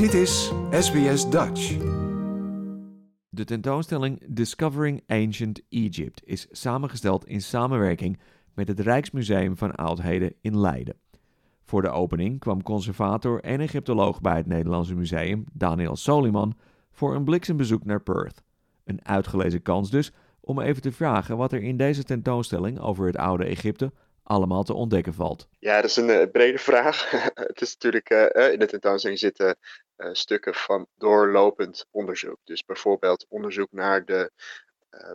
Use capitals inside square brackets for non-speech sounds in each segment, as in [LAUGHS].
Dit is SBS Dutch. De tentoonstelling Discovering Ancient Egypt is samengesteld in samenwerking met het Rijksmuseum van Oudheden in Leiden. Voor de opening kwam conservator en Egyptoloog bij het Nederlandse Museum, Daniel Soliman, voor een bliksembezoek naar Perth. Een uitgelezen kans dus om even te vragen wat er in deze tentoonstelling over het oude Egypte allemaal te ontdekken valt. Ja, dat is een uh, brede vraag. [LAUGHS] het is natuurlijk, uh, in de tentoonstelling zitten stukken van doorlopend onderzoek. Dus bijvoorbeeld onderzoek naar de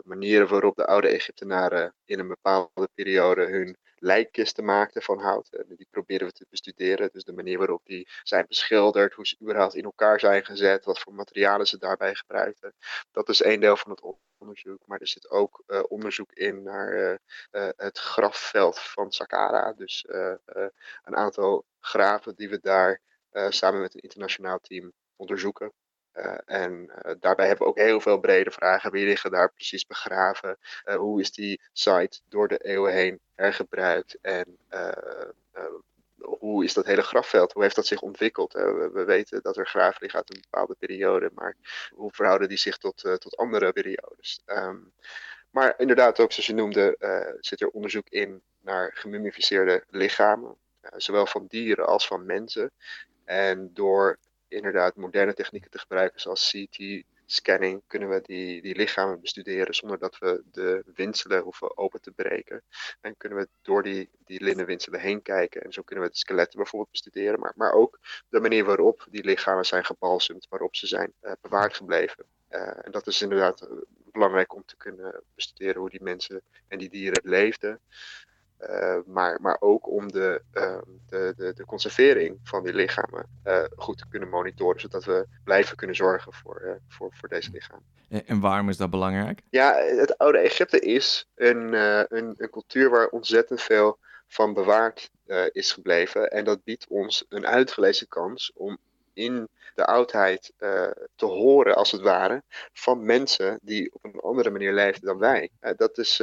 manieren waarop de oude Egyptenaren in een bepaalde periode hun lijkkisten maakten van hout. die proberen we te bestuderen. Dus de manier waarop die zijn beschilderd, hoe ze überhaupt in elkaar zijn gezet, wat voor materialen ze daarbij gebruikten. Dat is één deel van het onderzoek. Maar er zit ook uh, onderzoek in naar het grafveld van Saqqara. Dus een aantal graven die we daar samen met een internationaal team onderzoeken. en daarbij hebben we ook heel veel brede vragen. Wie liggen daar precies begraven? hoe is die site door de eeuwen heen hergebruikt? En hoe is dat hele grafveld? Hoe heeft dat zich ontwikkeld? We, we, weten dat er graven liggen uit een bepaalde periode, maar hoe verhouden die zich tot, tot andere periodes? Um, maar inderdaad, ook zoals je noemde, zit er onderzoek in naar gemummificeerde lichamen, zowel van dieren als van mensen. En door inderdaad moderne technieken te gebruiken, zoals CT, scanning kunnen we die, die lichamen bestuderen zonder dat we de winselen hoeven open te breken. En kunnen we door die, die linnen winselen heen kijken. En zo kunnen we de skeletten bijvoorbeeld bestuderen. Maar, maar ook de manier waarop die lichamen zijn gebalsemd, waarop ze zijn uh, bewaard gebleven. Uh, en dat is inderdaad uh, belangrijk om te kunnen bestuderen hoe die mensen en die dieren leefden. Uh, maar, maar ook om de, uh, de, de, de, conservering van die lichamen uh, goed te kunnen monitoren, zodat we blijven kunnen zorgen voor, voor, voor deze lichamen. En, en, waarom is dat belangrijk? Ja, het oude Egypte is een, een, een cultuur waar ontzettend veel van bewaard is gebleven. En dat biedt ons een uitgelezen kans om in de oudheid te horen, als het ware, van mensen die op een andere manier leefden dan wij. dat is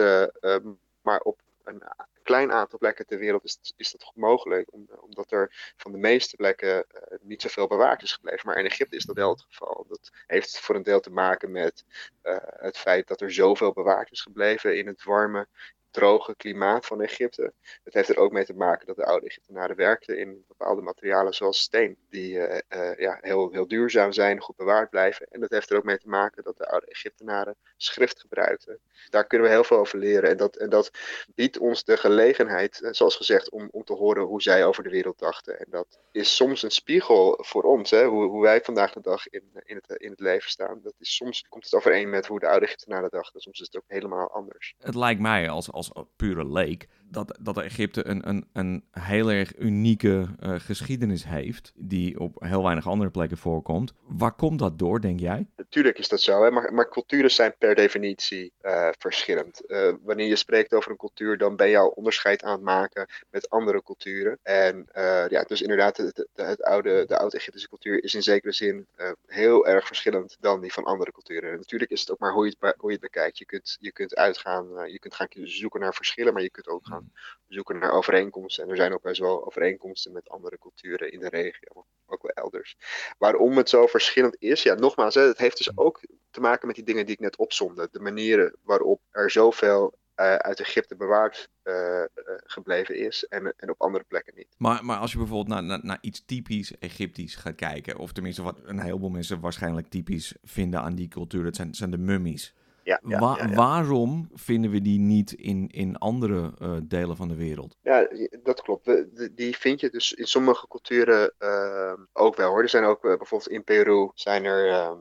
maar op een klein aantal plekken ter wereld is, dat mogelijk, omdat er van de meeste plekken uh, niet zoveel bewaard is gebleven. Maar in Egypte is dat wel het geval. Dat heeft voor een deel te maken met uh, het feit dat er zoveel bewaard is gebleven in het warme, droge klimaat van Egypte. Het heeft er ook mee te maken dat de oude Egyptenaren werkten in bepaalde materialen zoals steen, die uh, uh, ja, heel, heel duurzaam zijn, goed bewaard blijven. En dat heeft er ook mee te maken dat de oude Egyptenaren schrift gebruikten. Daar kunnen we heel veel over leren. En dat, en dat biedt ons de gelegenheid, uh, zoals gezegd, om, om te horen hoe zij over de wereld dachten. En dat is soms een spiegel voor ons, hè, hoe, hoe wij vandaag de dag in, in, het, in het leven staan. Dat is, soms komt het overeen met hoe de oude Egyptenaren dachten, soms is het ook helemaal anders. Het lijkt mij als pure leek dat, dat Egypte een, een, een heel erg unieke uh, geschiedenis heeft, die op heel weinig andere plekken voorkomt. Waar komt dat door, denk jij? Natuurlijk is dat zo, hè? Maar, maar culturen zijn per definitie uh, verschillend. Uh, wanneer je spreekt over een cultuur, dan ben je al onderscheid aan het maken met andere culturen. En ja, dus inderdaad, het, het oude, de oude-Egyptische cultuur is in zekere zin heel erg verschillend dan die van andere culturen. En natuurlijk is het ook maar hoe je het, hoe je het bekijkt. Je kunt, je kunt uitgaan, je kunt gaan zoeken naar verschillen, maar je kunt ook gaan zoeken naar overeenkomsten. En er zijn ook best wel overeenkomsten met andere culturen in de regio, ook wel elders. Waarom het zo verschillend is, ja, nogmaals, hè, het heeft dus ook te maken met die dingen die ik net opzomde. De manieren waarop er zoveel uh, uit Egypte bewaard uh, uh, gebleven is en, en op andere plekken niet. Maar, maar als je bijvoorbeeld naar, naar, naar, iets typisch Egyptisch gaat kijken, of tenminste wat een heleboel mensen waarschijnlijk typisch vinden aan die cultuur, dat zijn, zijn de mummies. Ja, ja, Wa ja, ja. Waarom vinden we die niet in, in andere uh, delen van de wereld? Ja, dat klopt. Die vind je dus in sommige culturen uh, ook wel hoor. Er zijn ook uh, bijvoorbeeld in Peru zijn er ehm,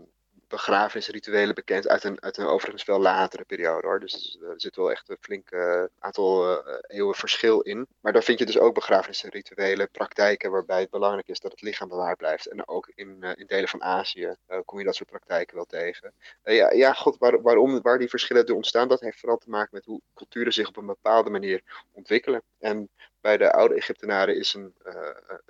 begrafenisrituelen bekend uit een, uit een overigens veel latere periode hoor. Dus er zit wel echt een flink uh, aantal uh, eeuwen verschil in. Maar dan vind je dus ook begrafenisrituelen, praktijken waarbij het belangrijk is dat het lichaam bewaard blijft. En ook in, uh, in delen van Azië kom je dat soort praktijken wel tegen. ja, ja, god, waar, waarom, waar die verschillen er ontstaan, dat heeft vooral te maken met hoe culturen zich op een bepaalde manier ontwikkelen. En bij de oude Egyptenaren is een,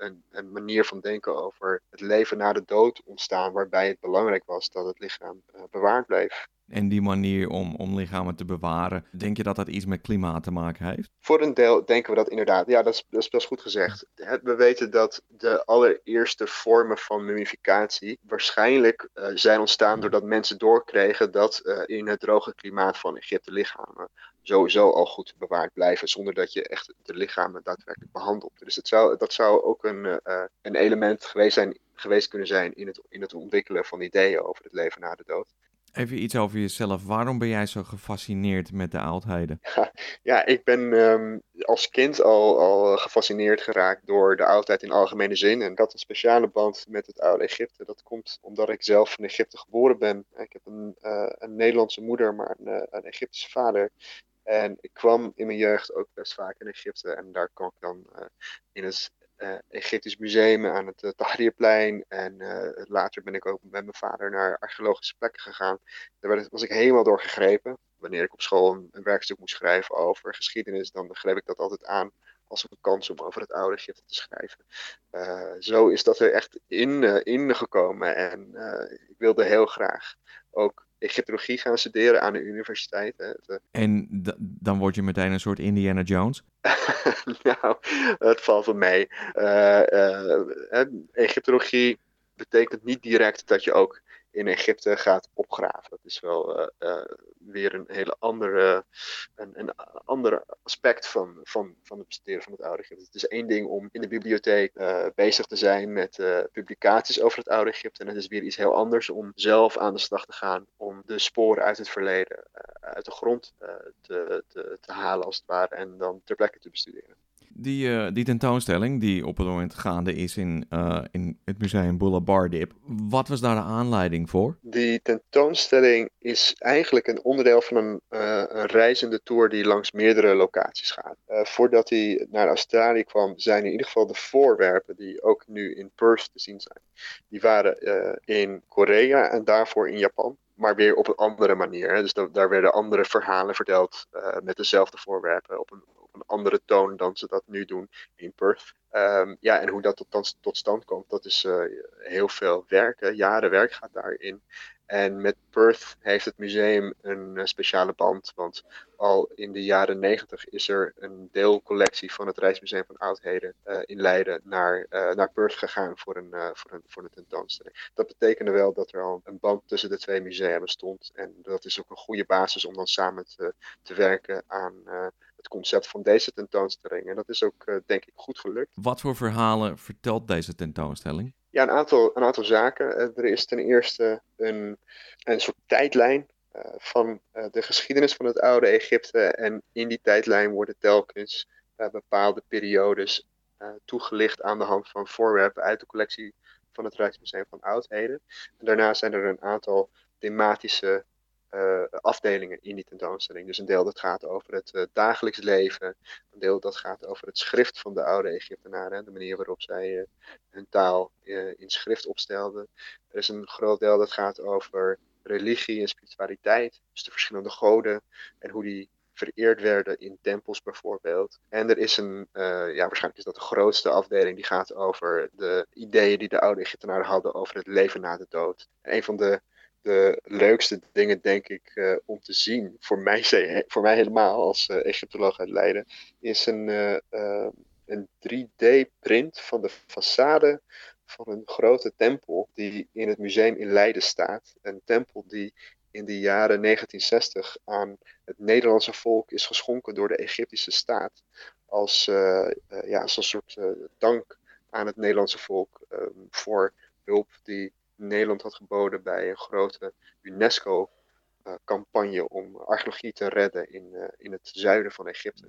een, een, manier van denken over het leven na de dood ontstaan, waarbij het belangrijk was dat het lichaam uh, bewaard bleef. En die manier om, om lichamen te bewaren, denk je dat dat iets met klimaat te maken heeft? Voor een deel denken we dat inderdaad. Ja, dat is, dat is goed gezegd. We weten dat de allereerste vormen van mummificatie waarschijnlijk uh, zijn ontstaan doordat mensen doorkregen dat uh, in het droge klimaat van Egypte lichamen sowieso al goed bewaard blijven, zonder dat je echt de lichamen daadwerkelijk behandelt. Dus het zou, dat zou ook een, uh, een element geweest, zijn, geweest kunnen zijn in het, in het ontwikkelen van ideeën over het leven na de dood. Even iets over jezelf. Waarom ben jij zo gefascineerd met de oudheden? [LAUGHS] Ja, ik ben um, als kind al, al gefascineerd geraakt door de oudheid in algemene zin. En had een speciale band met het oude Egypte. Dat komt omdat ik zelf in Egypte geboren ben. Ik heb een, uh, een Nederlandse moeder, maar een, uh, een Egyptische vader. En ik kwam in mijn jeugd ook best vaak in Egypte. En daar kwam ik dan uh, in het Egyptisch museum aan het uh, Tahrirplein. En later ben ik ook met mijn vader naar archeologische plekken gegaan. Daar was ik helemaal door gegrepen. Wanneer ik op school een, werkstuk moest schrijven over geschiedenis, dan greep ik dat altijd aan als een kans om over het oude Egypte te schrijven. Zo is dat er echt in, uh, gekomen. En ik wilde heel graag ook Egyptologie gaan studeren aan de universiteit. Hè. En dan word je meteen een soort Indiana Jones? [LAUGHS] nou, het valt wel mee. Egyptologie betekent niet direct dat je ook in Egypte gaat opgraven. Dat is wel uh, uh, weer een hele andere, een, een ander aspect van, van, van het bestuderen van het oude Egypte. Het is één ding om in de bibliotheek uh, bezig te zijn met publicaties over het oude Egypte. En het is weer iets heel anders om zelf aan de slag te gaan om de sporen uit het verleden uit de grond te, te, te halen als het ware en dan ter plekke te bestuderen. Die, uh, die tentoonstelling, die op het moment gaande is in, uh, in het museum Boulevard wat was daar de aanleiding voor? Die tentoonstelling is eigenlijk een onderdeel van een, uh, een reizende tour die langs meerdere locaties gaat. voordat hij naar Australië kwam, zijn in ieder geval de voorwerpen die ook nu in Perth te zien zijn. Die waren in Korea en daarvoor in Japan maar weer op een andere manier. Dus daar werden andere verhalen verteld met dezelfde voorwerpen op een, een andere toon dan ze dat nu doen in Perth. Um, ja, en hoe dat tot, tot stand komt, dat is uh, heel veel werk. Jaren werk gaat daarin. En met Perth heeft het museum een uh, speciale band, want al in de jaren negentig is er een deelcollectie van het Rijksmuseum van Oudheden uh, in Leiden naar, naar Perth gegaan voor een, voor, een, voor een tentoonstelling. Dat betekende wel dat er al een band tussen de twee musea bestond. En dat is ook een goede basis om dan samen te, te werken aan het concept van deze tentoonstelling. En dat is ook, uh, denk ik, goed gelukt. Wat voor verhalen vertelt deze tentoonstelling? Ja, een aantal, een aantal zaken. Uh, er is ten eerste een, een soort tijdlijn uh, van de geschiedenis van het oude Egypte. En in die tijdlijn worden telkens bepaalde periodes toegelicht aan de hand van voorwerpen uit de collectie van het Rijksmuseum van Oudheden. En daarna zijn er een aantal thematische uh, afdelingen in die tentoonstelling. Dus een deel dat gaat over het uh, dagelijks leven, een deel dat gaat over het schrift van de oude Egyptenaren, de manier waarop zij uh, hun taal in schrift opstelden. Er is een groot deel dat gaat over religie en spiritualiteit, dus de verschillende goden en hoe die vereerd werden in tempels bijvoorbeeld. En er is een, ja, waarschijnlijk is dat de grootste afdeling, die gaat over de ideeën die de oude Egyptenaren hadden over het leven na de dood. En een van de de leukste dingen, denk ik, uh, om te zien, voor mij, [LAUGHS] voor mij helemaal als uh, Egyptoloog uit Leiden, is een, uh, een 3D-print van de façade van een grote tempel die in het museum in Leiden staat. Een tempel die in de jaren 1960 aan het Nederlandse volk is geschonken door de Egyptische staat. Als, ja, als een soort dank aan het Nederlandse volk um, voor hulp die Nederland had geboden bij een grote UNESCO-campagne om archeologie te redden in, uh, in het zuiden van Egypte.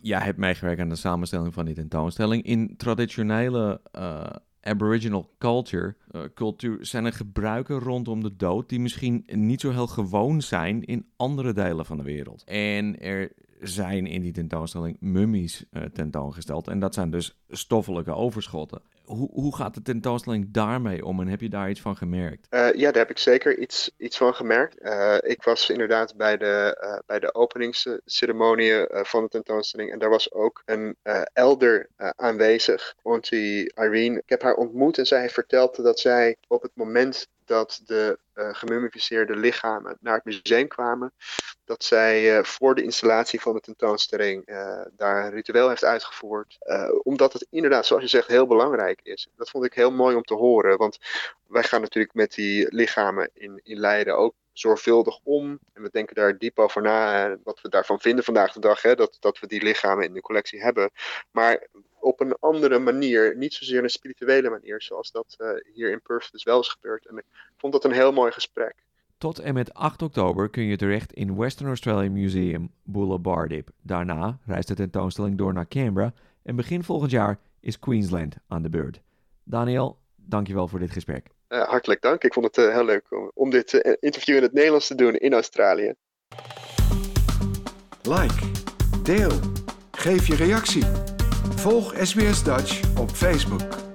Jij hebt meegewerkt aan de samenstelling van die tentoonstelling. In traditionele uh, Aboriginal culture, uh, cultuur zijn er gebruiken rondom de dood die misschien niet zo heel gewoon zijn in andere delen van de wereld. En er zijn in die tentoonstelling mummies tentoongesteld. En dat zijn dus stoffelijke overschotten hoe, hoe gaat de tentoonstelling daarmee om en heb je daar iets van gemerkt? Uh, ja, daar heb ik zeker iets, iets van gemerkt. Uh, ik was inderdaad bij de, uh, bij de openingsceremonie van de tentoonstelling en daar was ook een elder aanwezig. Auntie Irene, ik heb haar ontmoet en zij vertelde dat zij op het moment dat de uh, gemummificeerde lichamen naar het museum kwamen, dat zij voor de installatie van de tentoonstelling daar een ritueel heeft uitgevoerd. omdat het inderdaad, zoals je zegt, heel belangrijk is. Dat vond ik heel mooi om te horen, want wij gaan natuurlijk met die lichamen in, in Leiden ook zorgvuldig om. En we denken daar diep over na, wat we daarvan vinden vandaag de dag, hè, dat, dat we die lichamen in de collectie hebben. Maar op een andere manier, niet zozeer een spirituele manier, zoals dat uh, hier in Perth dus wel is gebeurd. En ik vond dat een heel mooi gesprek. Tot en met 8 oktober kun je terecht in Western Australian Museum, Boola Daarna reist de tentoonstelling door naar Canberra en begin volgend jaar is Queensland aan de beurt. Daniel, dankjewel voor dit gesprek. Uh, hartelijk dank. Ik vond het uh, heel leuk om, om dit uh, interview in het Nederlands te doen in Australië. Like, deel, geef je reactie. Volg SBS Dutch op Facebook.